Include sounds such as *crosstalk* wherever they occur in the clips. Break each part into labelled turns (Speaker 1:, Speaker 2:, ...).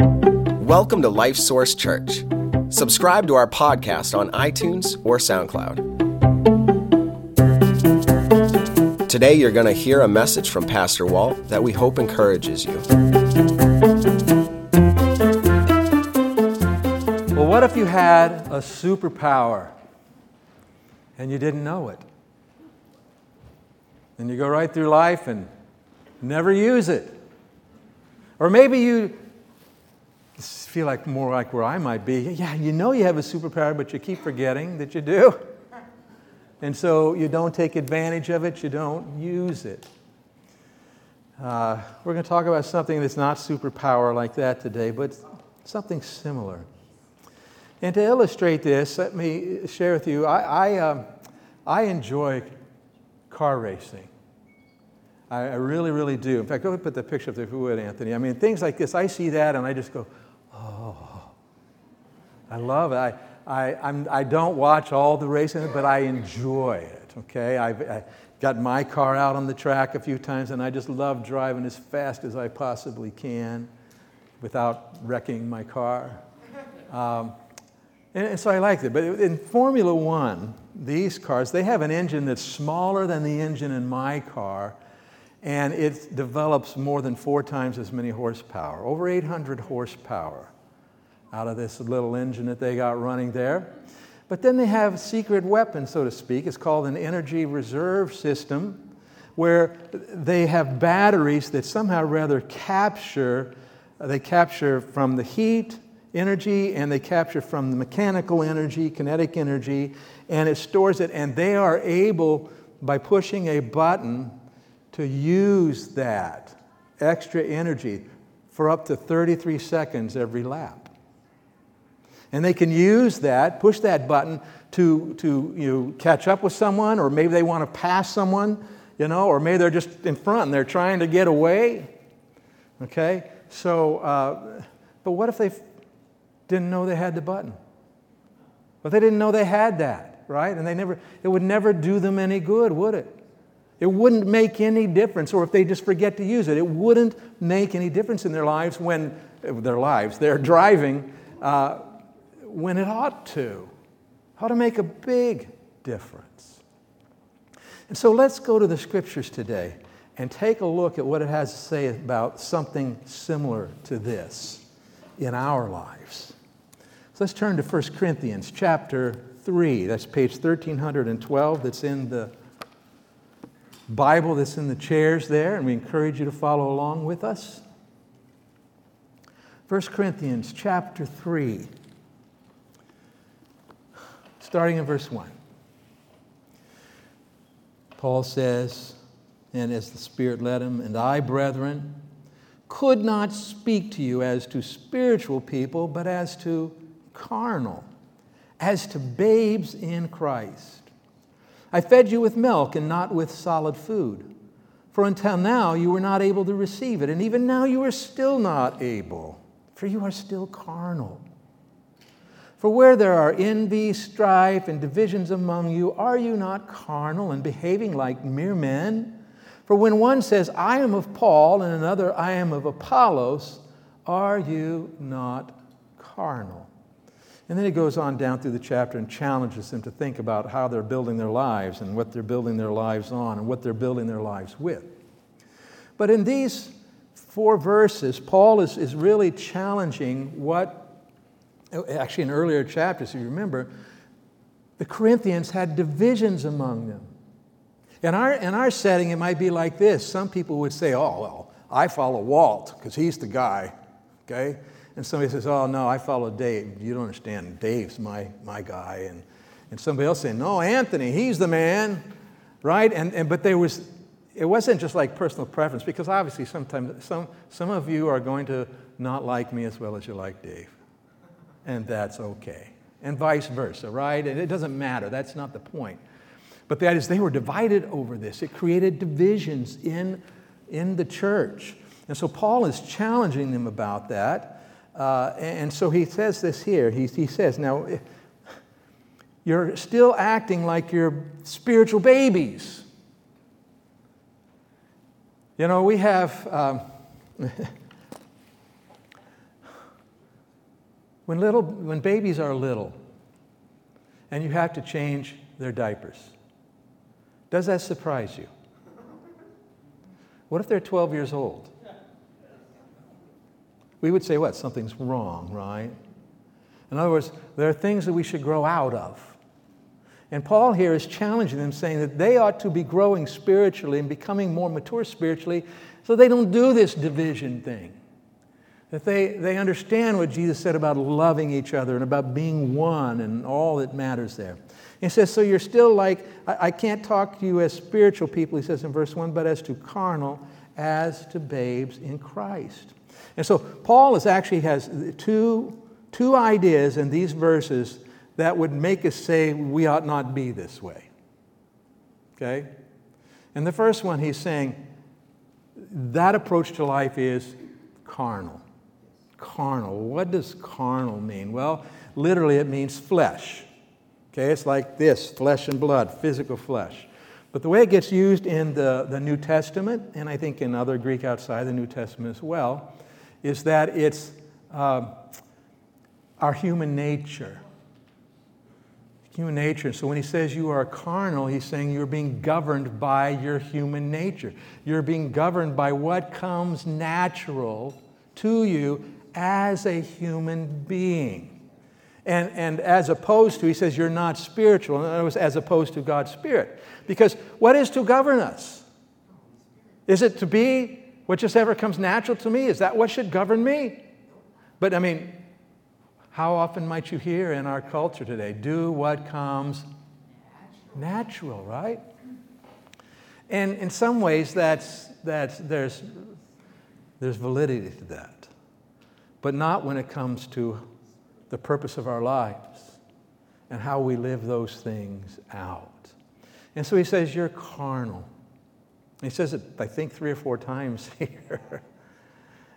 Speaker 1: Welcome to Life Source Church. Subscribe to our podcast on iTunes or SoundCloud. Today, you're going to hear a message from Pastor Walt that we hope encourages you.
Speaker 2: Well, what if you had a superpower and you didn't know it? And you go right through life and never use it. Or maybe you feel like more like where I might be. Yeah, you know you have a superpower, but you keep forgetting that you do. And so you don't take advantage of it, you don't use it. Uh, we're going to talk about something that's not superpower like that today, but something similar. And to illustrate this, let me share with you I, I, um, I enjoy car racing. I, I, really, really do. In fact, go ahead and put the picture up there if you would, Anthony. I mean, things like this, I see that and I just go, I love it. I, I, I'm, I don't watch all the racing, but I enjoy it, okay? I've I got my car out on the track a few times, and I just love driving as fast as I possibly can without wrecking my car. Um, and, and so I liked it. But in Formula One, these cars, they have an engine that's smaller than the engine in my car, and it develops more than four times as many horsepower, over 800 horsepower out of this little engine that they got running there. But then they have a secret weapon, so to speak. It's called an energy reserve system, where they have batteries that somehow rather capture, they capture from the heat energy and they capture from the mechanical energy, kinetic energy, and it stores it. And they are able, by pushing a button, to use that extra energy for up to 33 seconds every lap. And they can use that, push that button to, to you know, catch up with someone, or maybe they want to pass someone, you know, or maybe they're just in front and they're trying to get away. Okay? So, uh, but what if they didn't know they had the button? But they didn't know they had that, right? And they never, it would never do them any good, would it? It wouldn't make any difference, or if they just forget to use it, it wouldn't make any difference in their lives when their lives, they're driving uh, when it ought to. how to make a big difference. And so let's go to the scriptures today and take a look at what it has to say about something similar to this in our lives. So let's turn to 1 Corinthians chapter 3. That's page 1312 that's in the Bible that's in the chairs there, and we encourage you to follow along with us. 1 Corinthians chapter 3 starting in verse 1. Paul says, and as the Spirit led him, and I, brethren, could not speak to you as to spiritual people, but as to carnal, as to babes in Christ. I fed you with milk and not with solid food. For until now you were not able to receive it, and even now you are still not able, for you are still carnal. For where there are envy, strife, and divisions among you, are you not carnal and behaving like mere men? For when one says, I am of Paul, and another, I am of Apollos, are you not carnal? And then he goes on down through the chapter and challenges them to think about how they're building their lives and what they're building their lives on and what they're building their lives with. But in these four verses, Paul is, is really challenging what Oh, actually in earlier chapters, if you remember, the Corinthians had divisions among them. In our, in our setting, it might be like this. Some people would say, oh, well, I follow Walt because he's the guy, okay? And somebody says, oh, no, I follow Dave. You don't understand. Dave's my, my guy. And, and somebody else saying, no, Anthony, he's the man, right? And, and, but there was, it wasn't just like personal preference because obviously sometimes some, some of you are going to not like me as well as you like Dave and that's okay. And vice versa, right? And it doesn't matter. That's not the point. But that is, they were divided over this. It created divisions in, in the church. And so Paul is challenging them about that. Uh, and so he says this here. He, he says, Now, you're still acting like you're spiritual babies. You know, we have. Um, *laughs* When, little, when babies are little and you have to change their diapers, does that surprise you? What if they're 12 years old? We would say, what? Something's wrong, right? In other words, there are things that we should grow out of. And Paul here is challenging them, saying that they ought to be growing spiritually and becoming more mature spiritually so they don't do this division thing. That they, they understand what Jesus said about loving each other and about being one and all that matters there. He says, So you're still like, I, I can't talk to you as spiritual people, he says in verse 1, but as to carnal, as to babes in Christ. And so Paul is actually has two, two ideas in these verses that would make us say we ought not be this way. Okay? And the first one he's saying that approach to life is carnal. Carnal. What does carnal mean? Well, literally it means flesh. Okay, it's like this flesh and blood, physical flesh. But the way it gets used in the, the New Testament, and I think in other Greek outside the New Testament as well, is that it's uh, our human nature. Human nature. So when he says you are carnal, he's saying you're being governed by your human nature. You're being governed by what comes natural to you as a human being. And, and as opposed to, he says, you're not spiritual. In other words, as opposed to God's Spirit. Because what is to govern us? Is it to be what just ever comes natural to me? Is that what should govern me? But I mean, how often might you hear in our culture today, do what comes natural, right? And in some ways, that's, that's, there's, there's validity to that. But not when it comes to the purpose of our lives and how we live those things out. And so he says, You're carnal. He says it, I think, three or four times *laughs* here.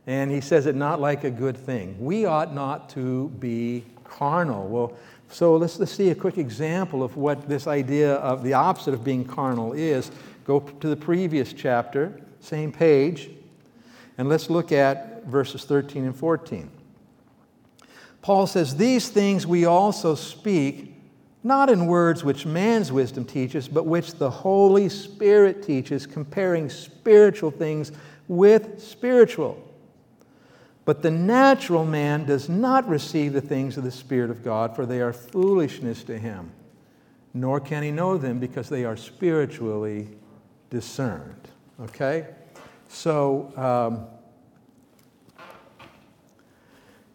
Speaker 2: and he says it not like a good thing. We ought not to be carnal. Well, so let's, let's see a quick example of what this idea of the opposite of being carnal is. Go to the previous chapter, same page, and let's look at verses 13 and 14. Paul says, These things we also speak, not in words which man's wisdom teaches, but which the Holy Spirit teaches, comparing spiritual things with spiritual. But the natural man does not receive the things of the Spirit of God, for they are foolishness to him, nor can he know them because they are spiritually discerned. Okay? So, um,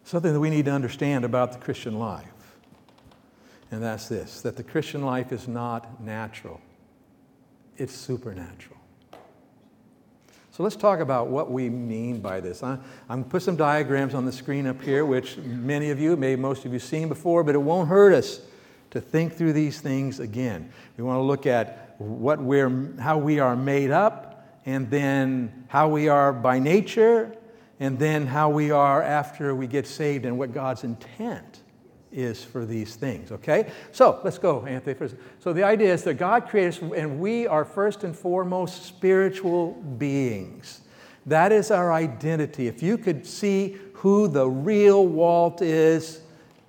Speaker 2: something that we need to understand about the Christian life. And that's this that the Christian life is not natural, it's supernatural. So let's talk about what we mean by this. I'm going to put some diagrams on the screen up here, which many of you, maybe most of you, seen before, but it won't hurt us to think through these things again. We want to look at what we're, how we are made up, and then how we are by nature, and then how we are after we get saved and what God's intent is for these things, okay? So let's go, Anthony. First. So the idea is that God created us, and we are first and foremost spiritual beings. That is our identity. If you could see who the real Walt is,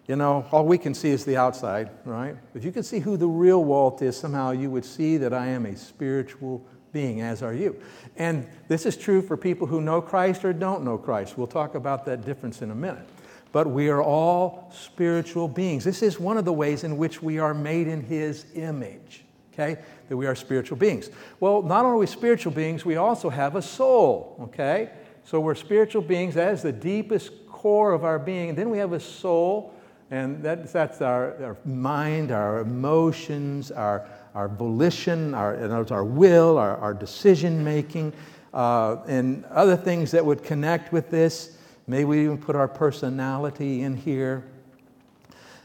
Speaker 2: you know, all we can see is the outside, right? If you could see who the real Walt is, somehow you would see that I am a spiritual being, as are you. And this is true for people who know Christ or don't know Christ. We'll talk about that difference in a minute. But we are all spiritual beings. This is one of the ways in which we are made in His image, okay? That we are spiritual beings. Well, not only are we spiritual beings, we also have a soul, okay? So we're spiritual beings. That is the deepest core of our being. And then we have a soul, and that, that's our, our mind, our emotions, our our volition, our, our will, our, our decision making, uh, and other things that would connect with this. Maybe we even put our personality in here.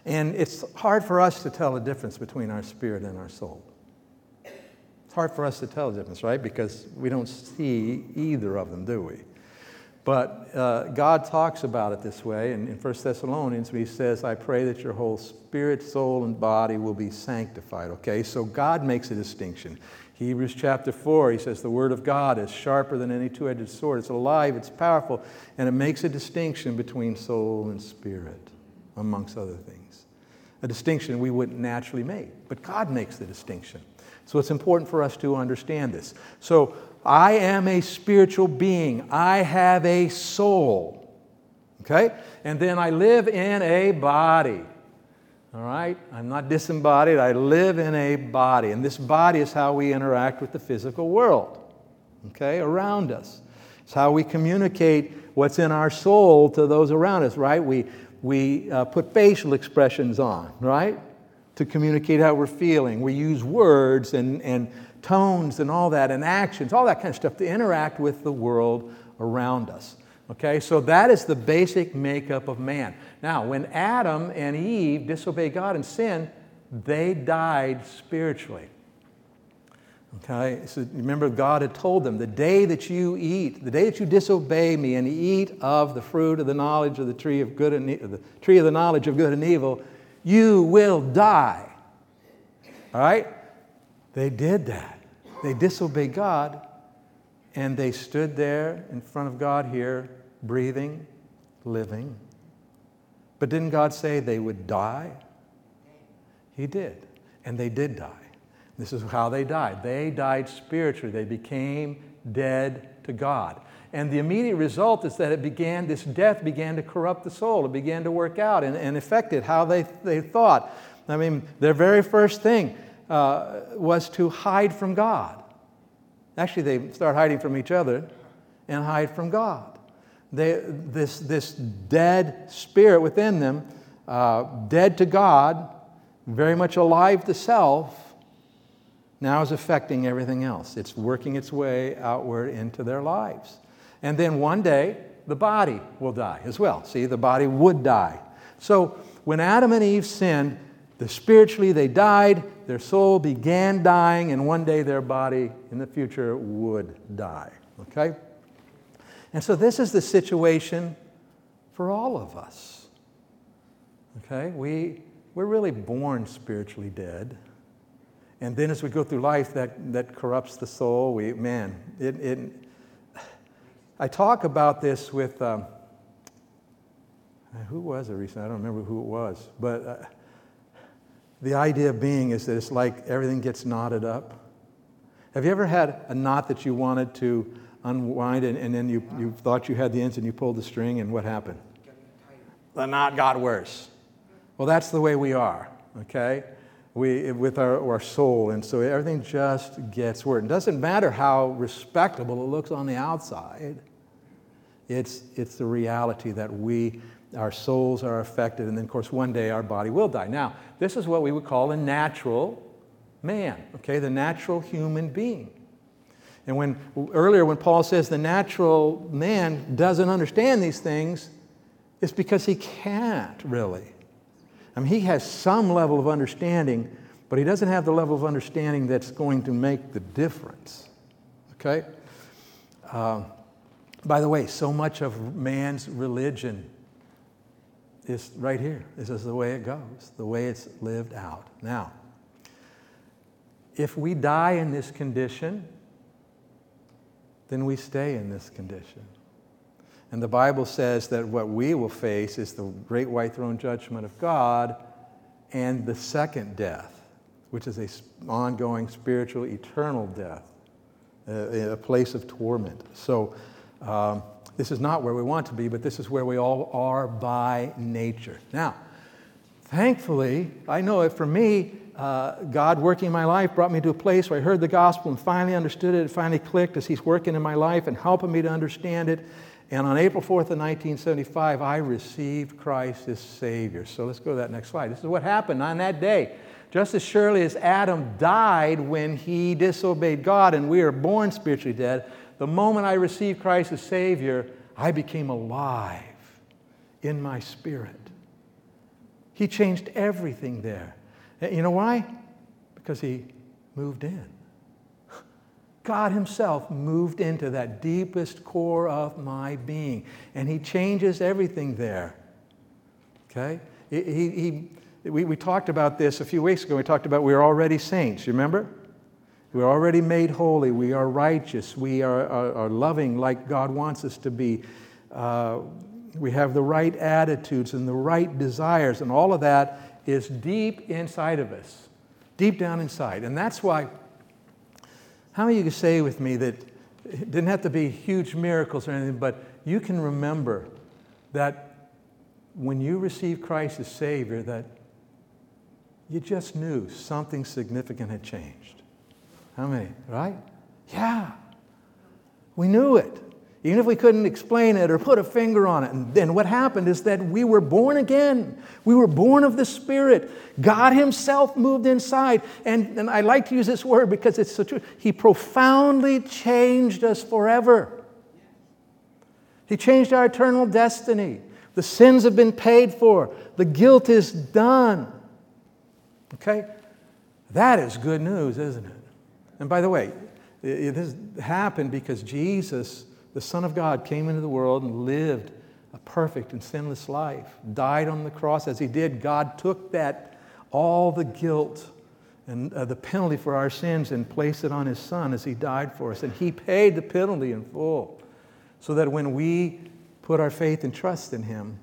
Speaker 2: And it's hard for us to tell the difference between our spirit and our soul. It's hard for us to tell the difference, right? Because we don't see either of them, do we? But uh, God talks about it this way. And in 1 Thessalonians, he says, I pray that your whole spirit, soul, and body will be sanctified. Okay, so God makes a distinction. Hebrews chapter 4, he says, The word of God is sharper than any two edged sword. It's alive, it's powerful, and it makes a distinction between soul and spirit. amongst other things. A distinction we wouldn't naturally make, but God makes the distinction. So it's important for us to understand this. So I am a spiritual being, I have a soul. Okay? And then I live in a body. All right? I'm not disembodied, I live in a body. And this body is how we interact with the physical world, okay, around us. It's how we communicate what's in our soul to those around us, right? We, we uh, put facial expressions on, right? To communicate how we're feeling. We use words and, and tones and all that, and actions, all that kind of stuff to interact with the world around us. Okay, so that is the basic makeup of man. Now, when Adam and Eve disobeyed God and sinned, they died spiritually. Okay, so remember, God had told them the day that you eat, the day that you disobey me and eat of the fruit of the knowledge of the tree of good and the tree of the knowledge of good and evil, you will die. All right? They did that. They disobeyed God and they stood there in front of God here, breathing, living. But didn't God say they would die? He did. And they did die. This is how they died. They died spiritually. They became dead to God. And the immediate result is that it began, this death began to corrupt the soul. It began to work out and, and affected how they, they thought. I mean, their very first thing uh, was to hide from God. Actually, they start hiding from each other and hide from God. They, this, this dead spirit within them, uh, dead to God, very much alive to self, now is affecting everything else. It's working its way outward into their lives. And then one day, the body will die as well. See, the body would die. So when Adam and Eve sinned, the spiritually they died, their soul began dying, and one day their body in the future would die. Okay? And so this is the situation for all of us. Okay? We, we're really born spiritually dead. And then as we go through life, that, that corrupts the soul. We, man, it, it, I talk about this with, um, who was it recently? I don't remember who it was. But uh, the idea being is that it's like everything gets knotted up. Have you ever had a knot that you wanted to unwind and, and then you, you thought you had the ends and you pulled the string and what happened? The knot got worse. Well, that's the way we are, okay? We, with our, our soul, and so everything just gets worse. It doesn't matter how respectable it looks on the outside, it's, it's the reality that we our souls are affected, and then, of course, one day our body will die. Now, this is what we would call a natural man, okay, the natural human being. And when earlier, when Paul says the natural man doesn't understand these things, it's because he can't really. I mean, he has some level of understanding, but he doesn't have the level of understanding that's going to make the difference. Okay? Uh, by the way, so much of man's religion is right here. This is the way it goes, the way it's lived out. Now, if we die in this condition, then we stay in this condition. And the Bible says that what we will face is the great white throne judgment of God and the second death, which is an ongoing spiritual, eternal death, a place of torment. So, um, this is not where we want to be, but this is where we all are by nature. Now, thankfully, I know it for me, uh, God working in my life brought me to a place where I heard the gospel and finally understood it. It finally clicked as He's working in my life and helping me to understand it. And on April 4th of 1975, I received Christ as Savior. So let's go to that next slide. This is what happened on that day. Just as surely as Adam died when he disobeyed God and we are born spiritually dead, the moment I received Christ as Savior, I became alive in my spirit. He changed everything there. Eh, you know why? Because He moved in. *laughs* God Himself moved into that deepest core of my being, and He changes everything there. Okay? He, he, we, we talked about this a few weeks ago. We talked about we're already saints. You remember? We're already made holy. We are righteous. We are, are, are loving like God wants us to be. Uh, we have the right attitudes and the right desires, and all of that is deep inside of us, deep down inside. And that's why, how many of you say with me that it didn't have to be huge miracles or anything, but you can remember that when you received Christ as Savior, that you just knew something significant had changed. How many, right? Yeah. We knew it even if we couldn't explain it or put a finger on it. And then what happened is that we were born again. We were born of the Spirit. God Himself moved inside. And, and I like to use this word because it's so true. He profoundly changed us forever. He changed our eternal destiny. The sins have been paid for, the guilt is done. Okay? That is good news, isn't it? And by the way, this happened because Jesus the Son of God came into the world and lived a perfect and sinless life, died on the cross as he did. God took that, all the guilt and uh, the penalty for our sins and placed it on his Son as he died for us. And he paid the penalty in full so that when we put our faith and trust in him,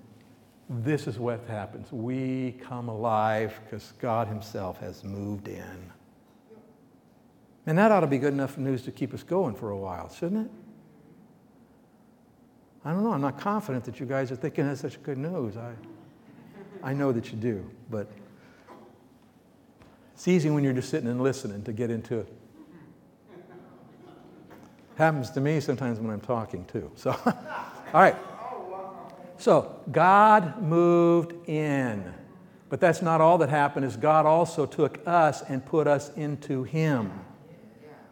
Speaker 2: this is what happens. We come alive because God himself has moved in. And that ought to be good enough news to keep us going for a while, shouldn't it? I don't know. I'm not confident that you guys are thinking that's such good news. I, I know that you do, but it's easy when you're just sitting and listening to get into it. Happens to me sometimes when I'm talking too. So, *laughs* all right. So, God moved in. But that's not all that happened, is God also took us and put us into Him,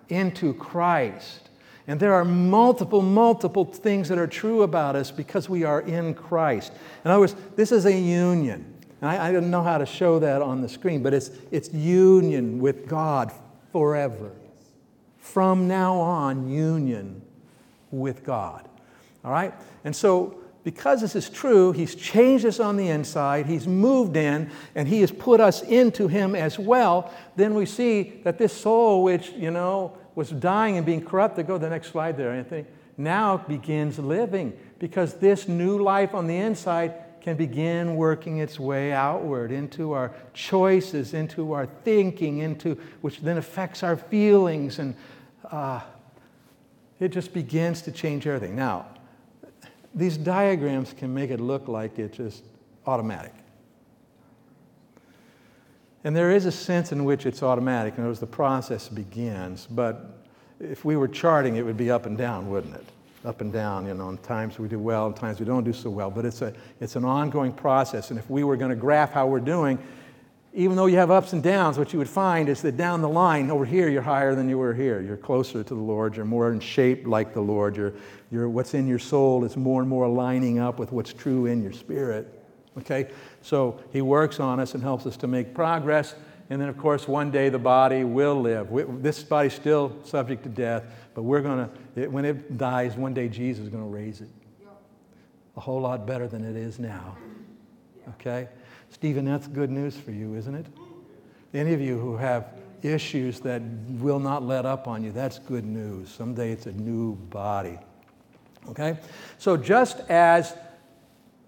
Speaker 2: into Christ. And there are multiple, multiple things that are true about us because we are in Christ. In other words, this is a union. And I, I don't know how to show that on the screen, but it's, it's union with God forever. From now on, union with God. All right? And so, because this is true, He's changed us on the inside, He's moved in, and He has put us into Him as well. Then we see that this soul, which, you know, was dying and being corrupted, go to the next slide there, Anthony, now begins living because this new life on the inside can begin working its way outward into our choices, into our thinking, into which then affects our feelings, and uh, it just begins to change everything. Now, these diagrams can make it look like it's just automatic. And there is a sense in which it's automatic, and as the process begins. But if we were charting, it would be up and down, wouldn't it? Up and down, you know, and times we do well, and times we don't do so well. But it's, a, it's an ongoing process. And if we were going to graph how we're doing, even though you have ups and downs, what you would find is that down the line, over here, you're higher than you were here. You're closer to the Lord. You're more in shape like the Lord. You're, you're, what's in your soul is more and more lining up with what's true in your spirit. Okay? So he works on us and helps us to make progress. And then, of course, one day the body will live. We, this body's still subject to death, but we're going to, when it dies, one day Jesus is going to raise it. A whole lot better than it is now. Okay? Stephen, that's good news for you, isn't it? Any of you who have issues that will not let up on you, that's good news. Someday it's a new body. Okay? So just as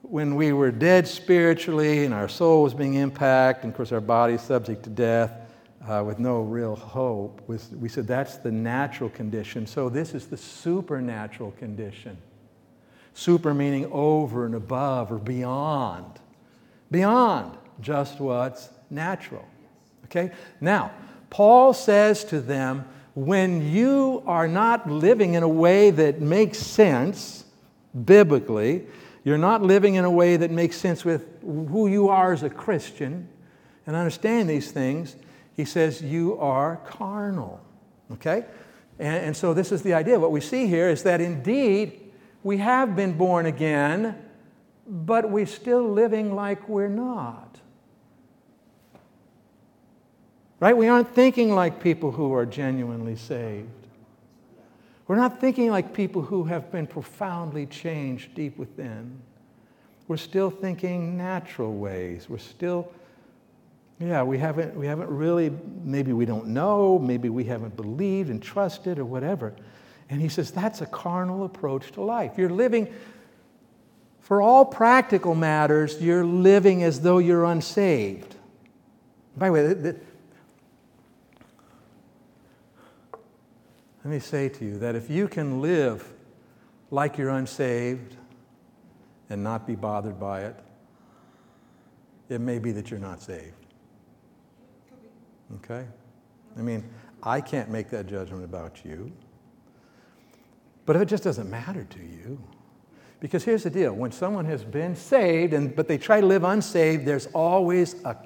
Speaker 2: when we were dead spiritually and our soul was being impacted, and of course our body is subject to death uh, with no real hope, we said that's the natural condition. So this is the supernatural condition. Super meaning over and above or beyond. Beyond just what's natural. Okay? Now, Paul says to them, when you are not living in a way that makes sense biblically, you're not living in a way that makes sense with who you are as a Christian and understand these things. He says, You are carnal. Okay? And, and so, this is the idea. What we see here is that indeed we have been born again, but we're still living like we're not. Right? We aren't thinking like people who are genuinely saved. We're not thinking like people who have been profoundly changed deep within. We're still thinking natural ways. We're still, yeah, we haven't, we haven't really, maybe we don't know, maybe we haven't believed and trusted or whatever. And he says that's a carnal approach to life. You're living for all practical matters, you're living as though you're unsaved. By the way, let me say to you that if you can live like you're unsaved and not be bothered by it, it may be that you're not saved. Okay? I mean, I can't make that judgment about you. But if it just doesn't matter to you, because here's the deal when someone has been saved, and, but they try to live unsaved, there's always a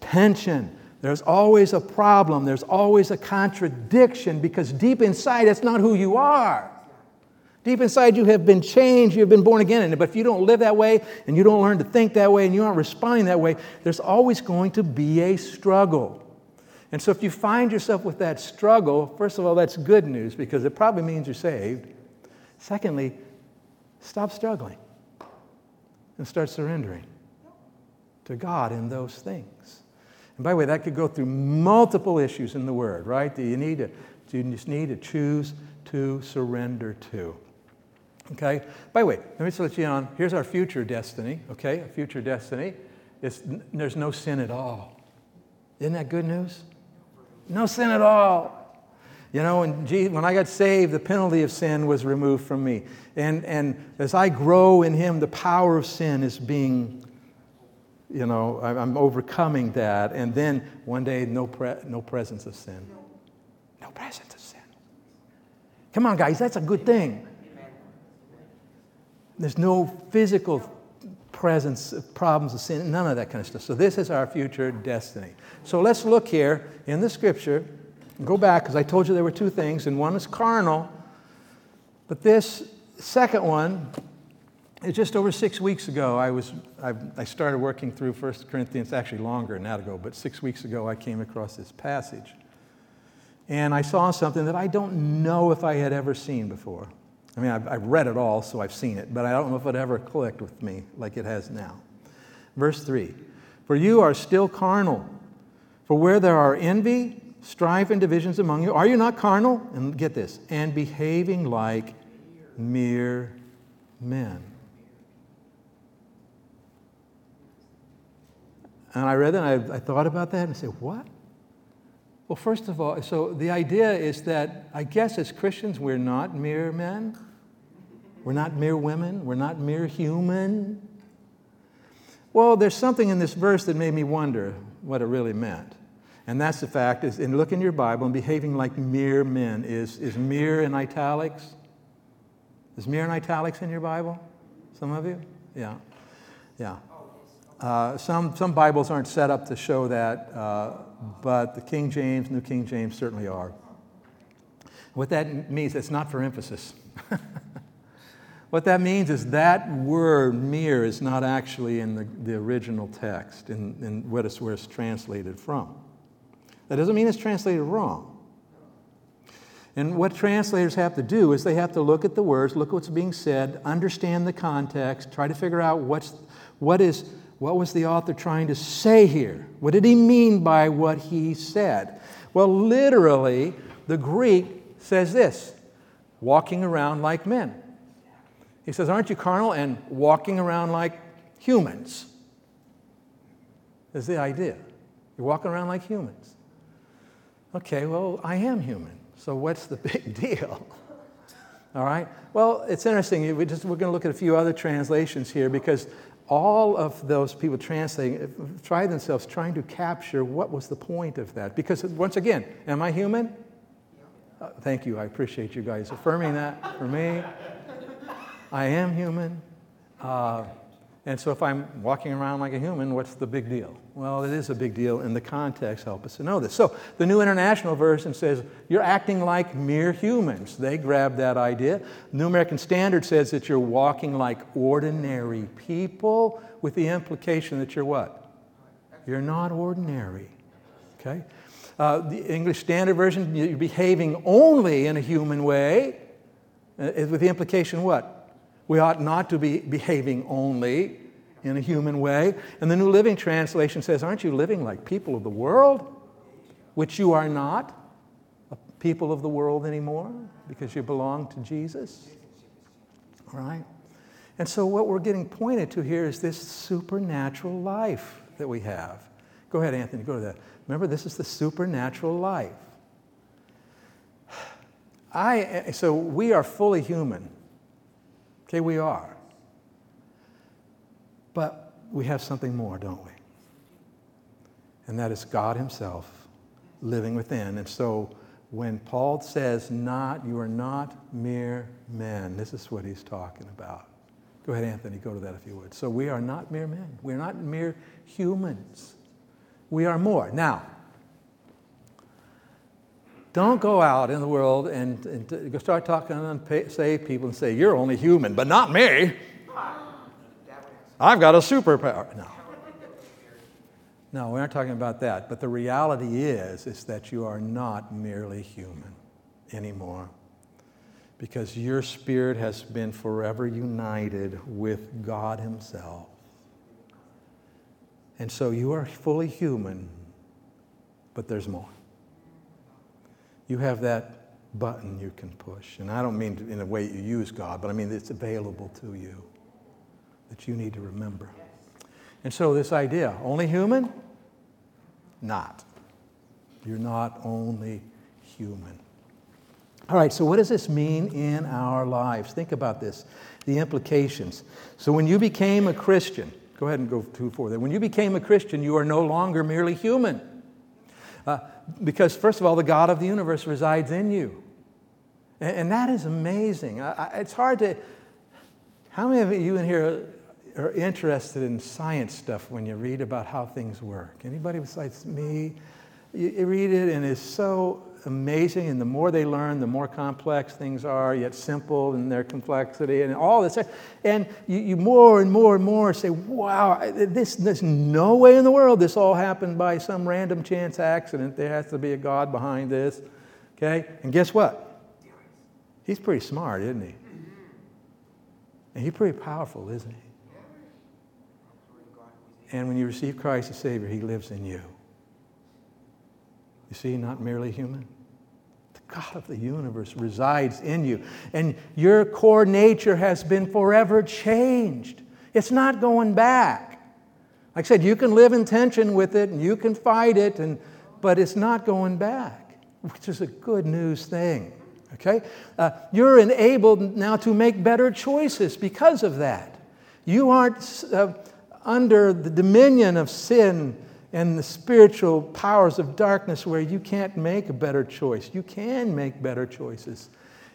Speaker 2: tension. There's always a problem. There's always a contradiction because deep inside, that's not who you are. Deep inside, you have been changed, you have been born again. But if you don't live that way and you don't learn to think that way and you aren't responding that way, there's always going to be a struggle. And so if you find yourself with that struggle, first of all, that's good news because it probably means you're saved. Secondly, stop struggling and start surrendering to God in those things. And by the way, that could go through multiple issues in the Word, right? Do you need to, you just need to choose to surrender to. Okay? By the way, let me just let you on. Here's our future destiny, okay? A future destiny. It's, there's no sin at all. Isn't that good news? No sin at all. You know, when, Jesus, when I got saved, the penalty of sin was removed from me. And, and as I grow in Him, the power of sin is being, you know, I'm overcoming that. And then one day, no, pre- no presence of sin. No presence of sin. Come on, guys, that's a good thing. There's no physical presence of problems of sin, none of that kind of stuff. So, this is our future destiny. So, let's look here in the scripture Go back, because I told you there were two things, and one is carnal. But this second one is just over six weeks ago. I, was, I, I started working through 1 Corinthians, actually longer than that ago, but six weeks ago I came across this passage. And I saw something that I don't know if I had ever seen before. I mean, I've, I've read it all, so I've seen it, but I don't know if it ever clicked with me like it has now. Verse 3 For you are still carnal. For where there are envy, strife and divisions among you? Are you not carnal? And get this, and behaving like mere men. And I read that and I, I thought about that and I said, what? Well, first of all, so the idea is that I guess as Christians, we're not mere men. We're not mere women. We're not mere human. Well, there's something in this verse that made me wonder what it really meant. And that's the fact is in looking your Bible and behaving like mere men. Is, is mere in italics? Is mere in italics in your Bible? Some of you? Yeah. Yeah. Uh, some, some Bibles aren't set up to show that, uh, but the King James, New King James certainly are. What that means, it's not for emphasis. *laughs* what that means is that word mere is not actually in the, the original text, in, in what it's, where it's translated from. That doesn't mean it's translated wrong. And what translators have to do is they have to look at the words, look at what's being said, understand the context, try to figure out what's, what, is, what was the author trying to say here? What did he mean by what he said? Well, literally, the Greek says this walking around like men. He says, Aren't you carnal and walking around like humans? Is the idea. You're walking around like humans. Okay, well, I am human, so what's the *laughs* big deal? All right? Well, it's interesting. We just, we're going to look at a few other translations here because all of those people translating try themselves trying to capture what was the point of that. Because, once again, am I human? Uh, thank you. I appreciate you guys affirming that for me. I am human. Uh, and so if I'm walking around like a human, what's the big deal? Well, it is a big deal, and the context helps us to know this. So the New International Version says, You're acting like mere humans. They grab that idea. The New American Standard says that you're walking like ordinary people, with the implication that you're what? You're not ordinary. Okay? Uh, the English Standard Version, you're behaving only in a human way, uh, with the implication what? We ought not to be behaving only in a human way. And the New Living Translation says, Aren't you living like people of the world? Which you are not a people of the world anymore because you belong to Jesus. Right? And so, what we're getting pointed to here is this supernatural life that we have. Go ahead, Anthony, go to that. Remember, this is the supernatural life. I, so, we are fully human. Okay, we are. But we have something more, don't we? And that is God Himself living within. And so, when Paul says, not, you are not mere men, this is what he's talking about. Go ahead, Anthony, go to that if you would. So we are not mere men. We're not mere humans. We are more. Now, don't go out in the world and, and start talking to saved people and say, You're only human, but not me. I've got a superpower. No. No, we're not talking about that. But the reality is, is that you are not merely human anymore because your spirit has been forever united with God Himself. And so you are fully human, but there's more. You have that button you can push. And I don't mean in a way you use God, but I mean it's available to you that you need to remember. And so, this idea only human? Not. You're not only human. All right, so what does this mean in our lives? Think about this, the implications. So, when you became a Christian, go ahead and go two for that. When you became a Christian, you are no longer merely human. Uh, because, first of all, the God of the universe resides in you. And, and that is amazing. I, I, it's hard to. How many of you in here are interested in science stuff when you read about how things work? Anybody besides me? You, read it, and it's so amazing, and the more they learn, the more complex things are, yet simple in their complexity, and all this. And you, you more and more and more say, wow, this, there's no way in the world this all happened by some random chance accident. There has to be a God behind this. Okay? And guess what? He's pretty smart, isn't he? And he's pretty powerful, isn't he? And when you receive Christ as Savior, He lives in you. You see, not merely human. The God of the universe resides in you. And your core nature has been forever changed. It's not going back. Like I said, you can live in tension with it and you can fight it, and, but it's not going back, which is a good news thing. Okay? Uh, you're enabled now to make better choices because of that. You aren't uh, under the dominion of sin and the spiritual powers of darkness where you can't make a better choice. You can make better choices.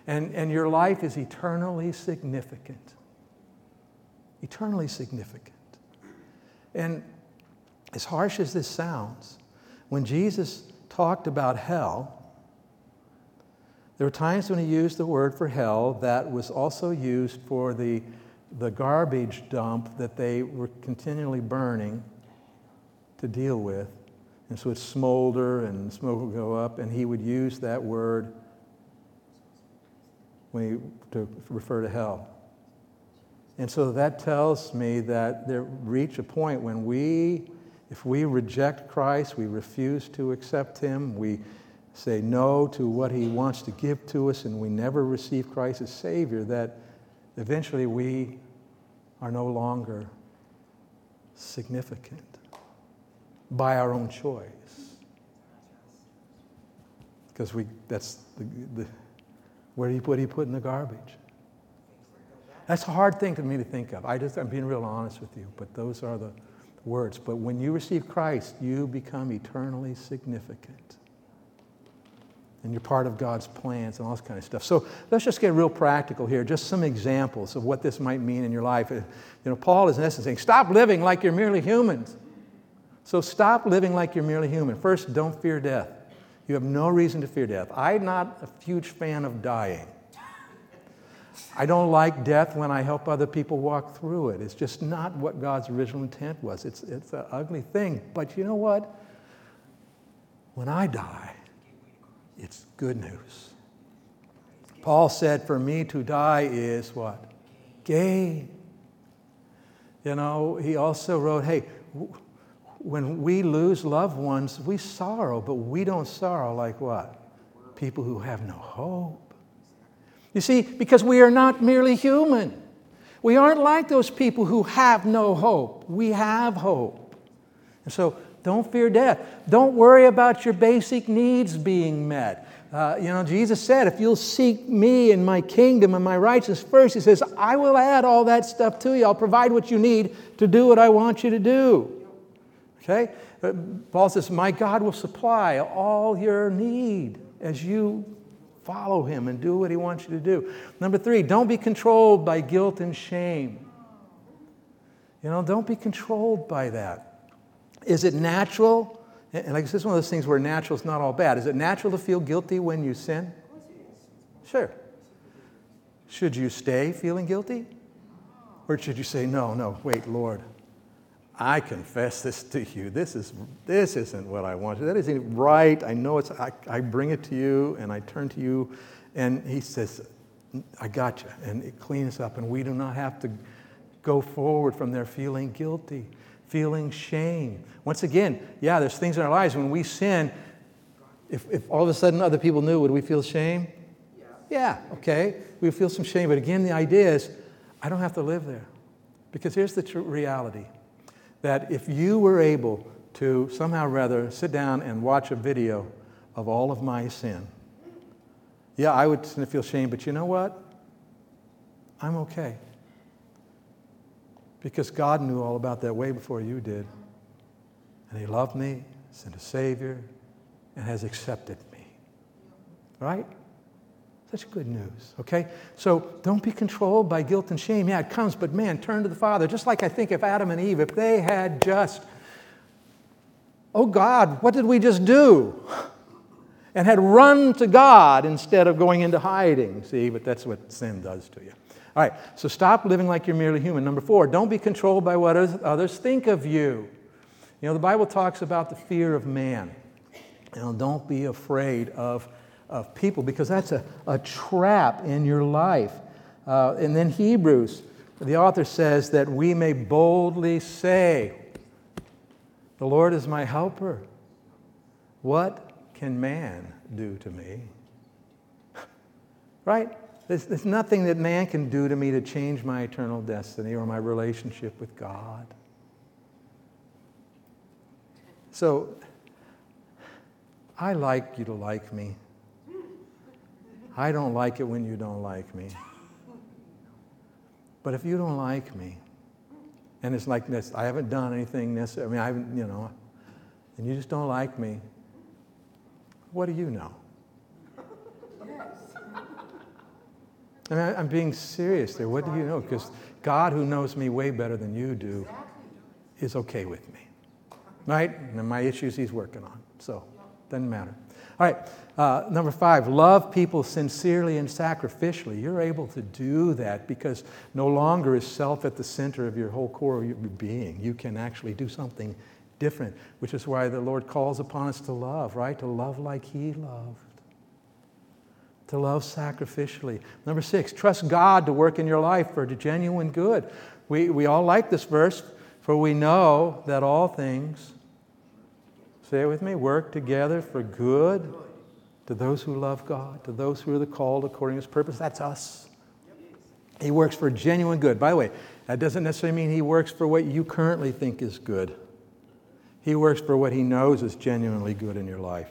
Speaker 2: And, and your life is eternally significant. Eternally significant. And as harsh as this sounds, when Jesus talked about hell, there were times when he used the word for hell that was also used for the, the garbage dump that they were continually burning to deal with. And so it'd smolder and smoke would go up, and he would use that word when he, to refer to hell. And so that tells me that there reach a point when we, if we reject Christ, we refuse to accept him, we say no to what he wants to give to us, and we never receive Christ as Savior, that eventually we are no longer significant by our own choice. Because we, that's the, the where do you, what do you put in the garbage? That's a hard thing for me to think of. I just, I'm being real honest with you, but those are the words. But when you receive Christ, you become eternally significant. And you're part of God's plans and all this kind of stuff. So let's just get real practical here. Just some examples of what this might mean in your life. Uh, you know, Paul is in essence saying, stop living like you're merely humans. So stop living like you're merely human. First, don't fear death. You have no reason to fear death. I'm not a huge fan of dying. I don't like death when I help other people walk through it. It's just not what God's original intent was. It's, it's an ugly thing. But you know what? When I die, it's good news. Paul said, For me to die is what? Gain. You know, he also wrote, Hey, when we lose loved ones, we sorrow, but we don't sorrow like what? People who have no hope. You see, because we are not merely human. We aren't like those people who have no hope. We have hope. And so don't fear death. Don't worry about your basic needs being met. Uh, you know, Jesus said, if you'll seek me and my kingdom and my righteousness first, he says, I will add all that stuff to you. I'll provide what you need to do what I want you to do. Okay? Uh, Paul says, My God will supply all your need as you follow him and do what he wants you to do. Number three, don't be controlled by guilt and shame. You know, don't be controlled by that. Is it natural? And like this is one of those things where natural is not all bad. Is it natural to feel guilty when you sin? Sure. Should you stay feeling guilty? Or should you say, no, no, wait, Lord, I confess this to you. This, is, this isn't what I want. That isn't right. I know it's, I, I bring it to you and I turn to you. And he says, I got you. And it cleans up. And we do not have to go forward from there feeling guilty feeling shame. Once again, yeah, there's things in our lives when we sin, if, if all of a sudden other people knew, would we feel shame? Yeah. yeah, okay. We feel some shame. But again, the idea is I don't have to live there. Because here's the tr- reality that if you were able to somehow rather sit down and watch a video of all of my sin, yeah, I would feel shame, but you know what? I'm okay. Because God knew all about that way before you did. And He loved me, sent a Savior, and has accepted me. Right? Such good news, okay? So don't be controlled by guilt and shame. Yeah, it comes, but man, turn to the Father. Just like I think if Adam and Eve, if they had just, oh God, what did we just do? And had run to God instead of going into hiding. See, but that's what sin does to you. All right, so stop living like you're merely human. Number four, don't be controlled by what others think of you. You know, the Bible talks about the fear of man. You know, don't be afraid of, of people because that's a, a trap in your life. Uh, and then Hebrews, the author says that we may boldly say, The Lord is my helper. What can man do to me? *laughs* right? There's, there's nothing that man can do to me to change my eternal destiny or my relationship with God. So, I like you to like me. I don't like it when you don't like me. But if you don't like me, and it's like this, I haven't done anything necessary, I mean, I haven't, you know, and you just don't like me, what do you know? I mean, I'm being serious there. What do you know? Because God, who knows me way better than you do, is okay with me. Right? And my issues he's working on. So, doesn't matter. All right, uh, number five, love people sincerely and sacrificially. You're able to do that because no longer is self at the center of your whole core of your being. You can actually do something different, which is why the Lord calls upon us to love, right? To love like He loved to love sacrificially. Number six, trust God to work in your life for the genuine good. We, we all like this verse, for we know that all things, say it with me, work together for good to those who love God, to those who are the called according to his purpose. That's us. He works for genuine good. By the way, that doesn't necessarily mean he works for what you currently think is good. He works for what he knows is genuinely good in your life.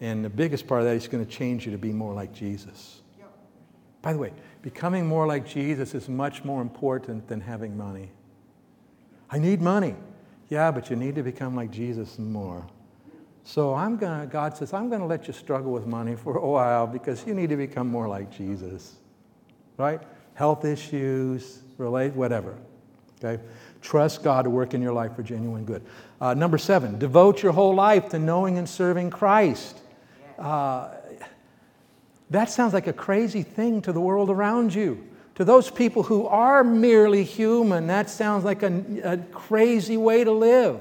Speaker 2: And the biggest part of that is going to change you to be more like Jesus. Yep. By the way, becoming more like Jesus is much more important than having money. I need money. Yeah, but you need to become like Jesus more. So I'm gonna, God says, I'm going to let you struggle with money for a while because you need to become more like Jesus. Right? Health issues, relate, whatever. Okay? Trust God to work in your life for genuine good. Uh, number seven, devote your whole life to knowing and serving Christ. Uh, that sounds like a crazy thing to the world around you. To those people who are merely human, that sounds like a, a crazy way to live.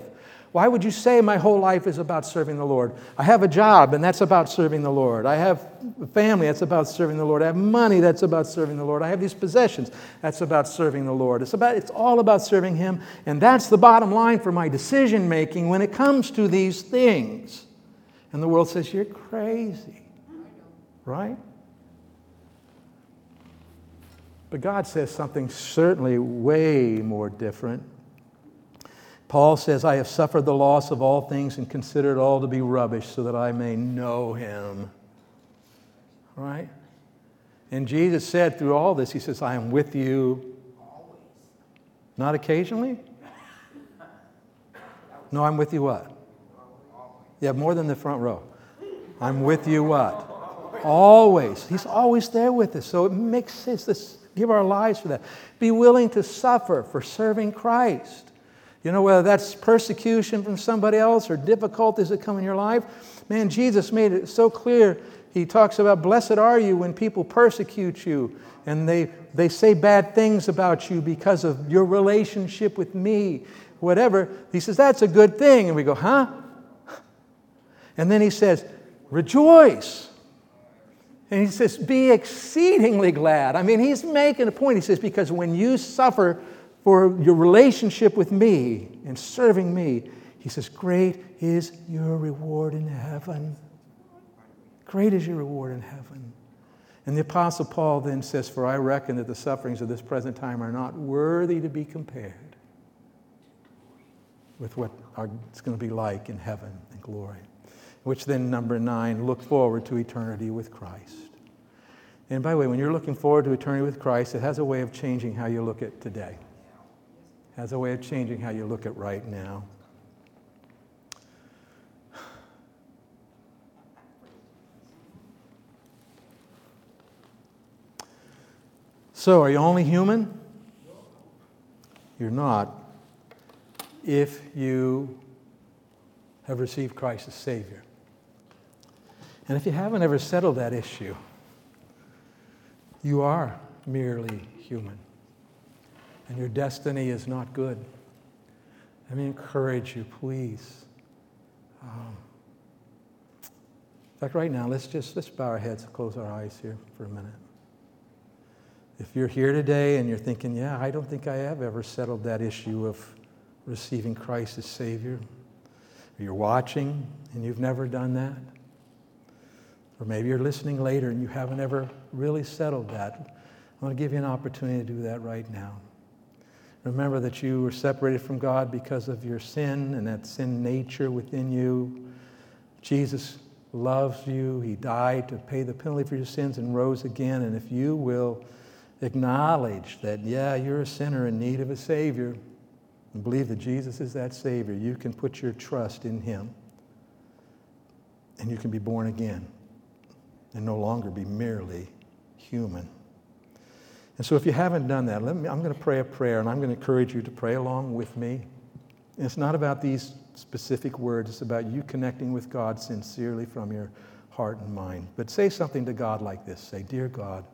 Speaker 2: Why would you say my whole life is about serving the Lord? I have a job, and that's about serving the Lord. I have a family, that's about serving the Lord. I have money, that's about serving the Lord. I have these possessions, that's about serving the Lord. It's, about, it's all about serving Him, and that's the bottom line for my decision making when it comes to these things. And the world says, You're crazy. Right? But God says something certainly way more different. Paul says, I have suffered the loss of all things and consider it all to be rubbish so that I may know him. Right? And Jesus said through all this, He says, I am with you. Not occasionally? No, I'm with you what? Yeah, more than the front row. I'm with you what? Always. He's always there with us. So it makes sense. Let's give our lives for that. Be willing to suffer for serving Christ. You know, whether that's persecution from somebody else or difficulties that come in your life, man, Jesus made it so clear. He talks about, Blessed are you when people persecute you and they, they say bad things about you because of your relationship with me, whatever. He says, That's a good thing. And we go, Huh? And then he says, Rejoice. And he says, Be exceedingly glad. I mean, he's making a point. He says, Because when you suffer for your relationship with me and serving me, he says, Great is your reward in heaven. Great is your reward in heaven. And the Apostle Paul then says, For I reckon that the sufferings of this present time are not worthy to be compared with what it's going to be like in heaven and glory. Which then, number nine, look forward to eternity with Christ. And by the way, when you're looking forward to eternity with Christ, it has a way of changing how you look at today It has a way of changing how you look at right now. So, are you only human? You're not if you have received Christ as Savior. And if you haven't ever settled that issue, you are merely human and your destiny is not good. Let me encourage you, please. Um, in fact, right now, let's just let's bow our heads and close our eyes here for a minute. If you're here today and you're thinking, yeah, I don't think I have ever settled that issue of receiving Christ as Savior, or you're watching and you've never done that, or maybe you're listening later and you haven't ever really settled that, I want to give you an opportunity to do that right now. Remember that you were separated from God because of your sin and that sin nature within you. Jesus loves you. He died to pay the penalty for your sins and rose again. And if you will acknowledge that, yeah, you're a sinner in need of a Savior, and believe that Jesus is that Savior, you can put your trust in Him. And you can be born again and no longer be merely human. And so if you haven't done that, me, I'm going to pray a prayer and I'm going to encourage you to pray along with me. And it's not about these specific words, it's about you connecting with God sincerely from your heart and mind. But say something to God like this Say, Dear God,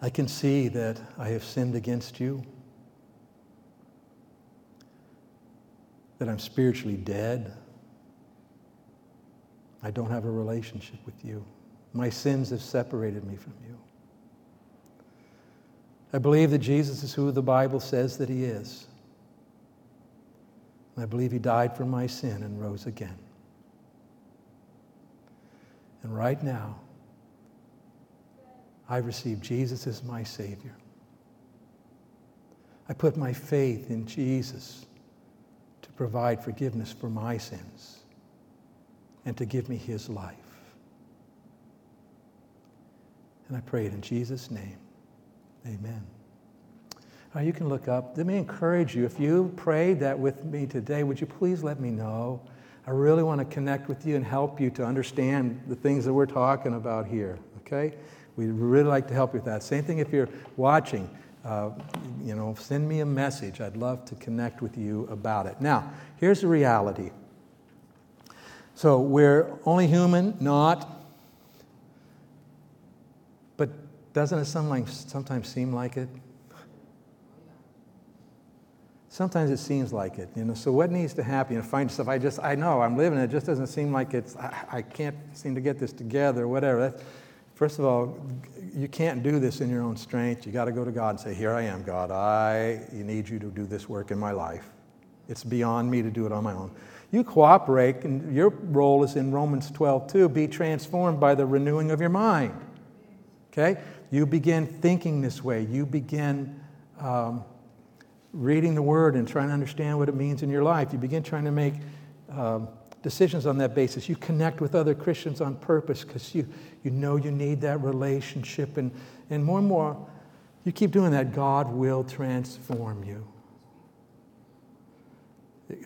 Speaker 2: I can see that I have sinned against you, that I'm spiritually dead. I don't have a relationship with you. My sins have separated me from you. I believe that Jesus is who the Bible says that he is. I believe he died for my sin and rose again. And right now, I receive Jesus as my Savior. I put my faith in Jesus to provide forgiveness for my sins and to give me his life. And I pray it in Jesus' name. Amen. You can look up. Let me encourage you. If you prayed that with me today, would you please let me know? I really want to connect with you and help you to understand the things that we're talking about here. Okay? We'd really like to help you with that. Same thing if you're watching. Uh, you know, send me a message. I'd love to connect with you about it. Now, here's the reality. So we're only human, not But Doesn't it sometimes seem like it? Sometimes it seems like it, you know. So what needs to happen? You know, find stuff. I just, I know I'm living it. Just doesn't seem like it's. I, I can't seem to get this together. Whatever. That's, first of all, you can't do this in your own strength. You got to go to God and say, "Here I am, God. I need you to do this work in my life. It's beyond me to do it on my own." You cooperate, and your role is in Romans 12 too. Be transformed by the renewing of your mind. Okay? You begin thinking this way. You begin um, reading the Word and trying to understand what it means in your life. You begin trying to make um, decisions on that basis. You connect with other Christians on purpose because you, you know you need that relationship. And, and more and more, you keep doing that, God will transform you.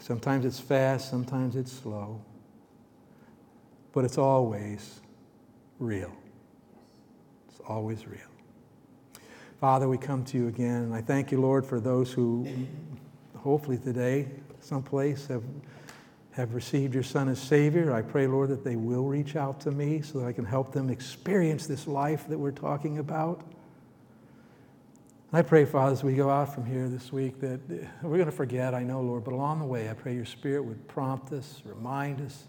Speaker 2: Sometimes it's fast, sometimes it's slow, but it's always real. It's always real. Father, we come to you again, and I thank you, Lord, for those who hopefully today, someplace, have, have received your Son as Savior. I pray, Lord, that they will reach out to me so that I can help them experience this life that we're talking about. I pray, Father, as we go out from here this week, that we're going to forget, I know, Lord, but along the way, I pray your Spirit would prompt us, remind us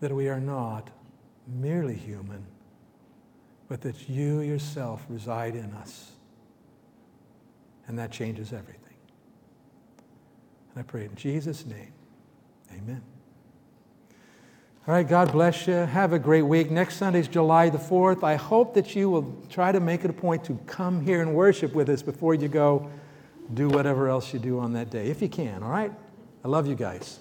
Speaker 2: that we are not merely human, but that you yourself reside in us. And that changes everything. And I pray in Jesus' name, amen. All right, God bless you. Have a great week. Next Sunday is July the 4th. I hope that you will try to make it a point to come here and worship with us before you go do whatever else you do on that day, if you can, all right? I love you guys.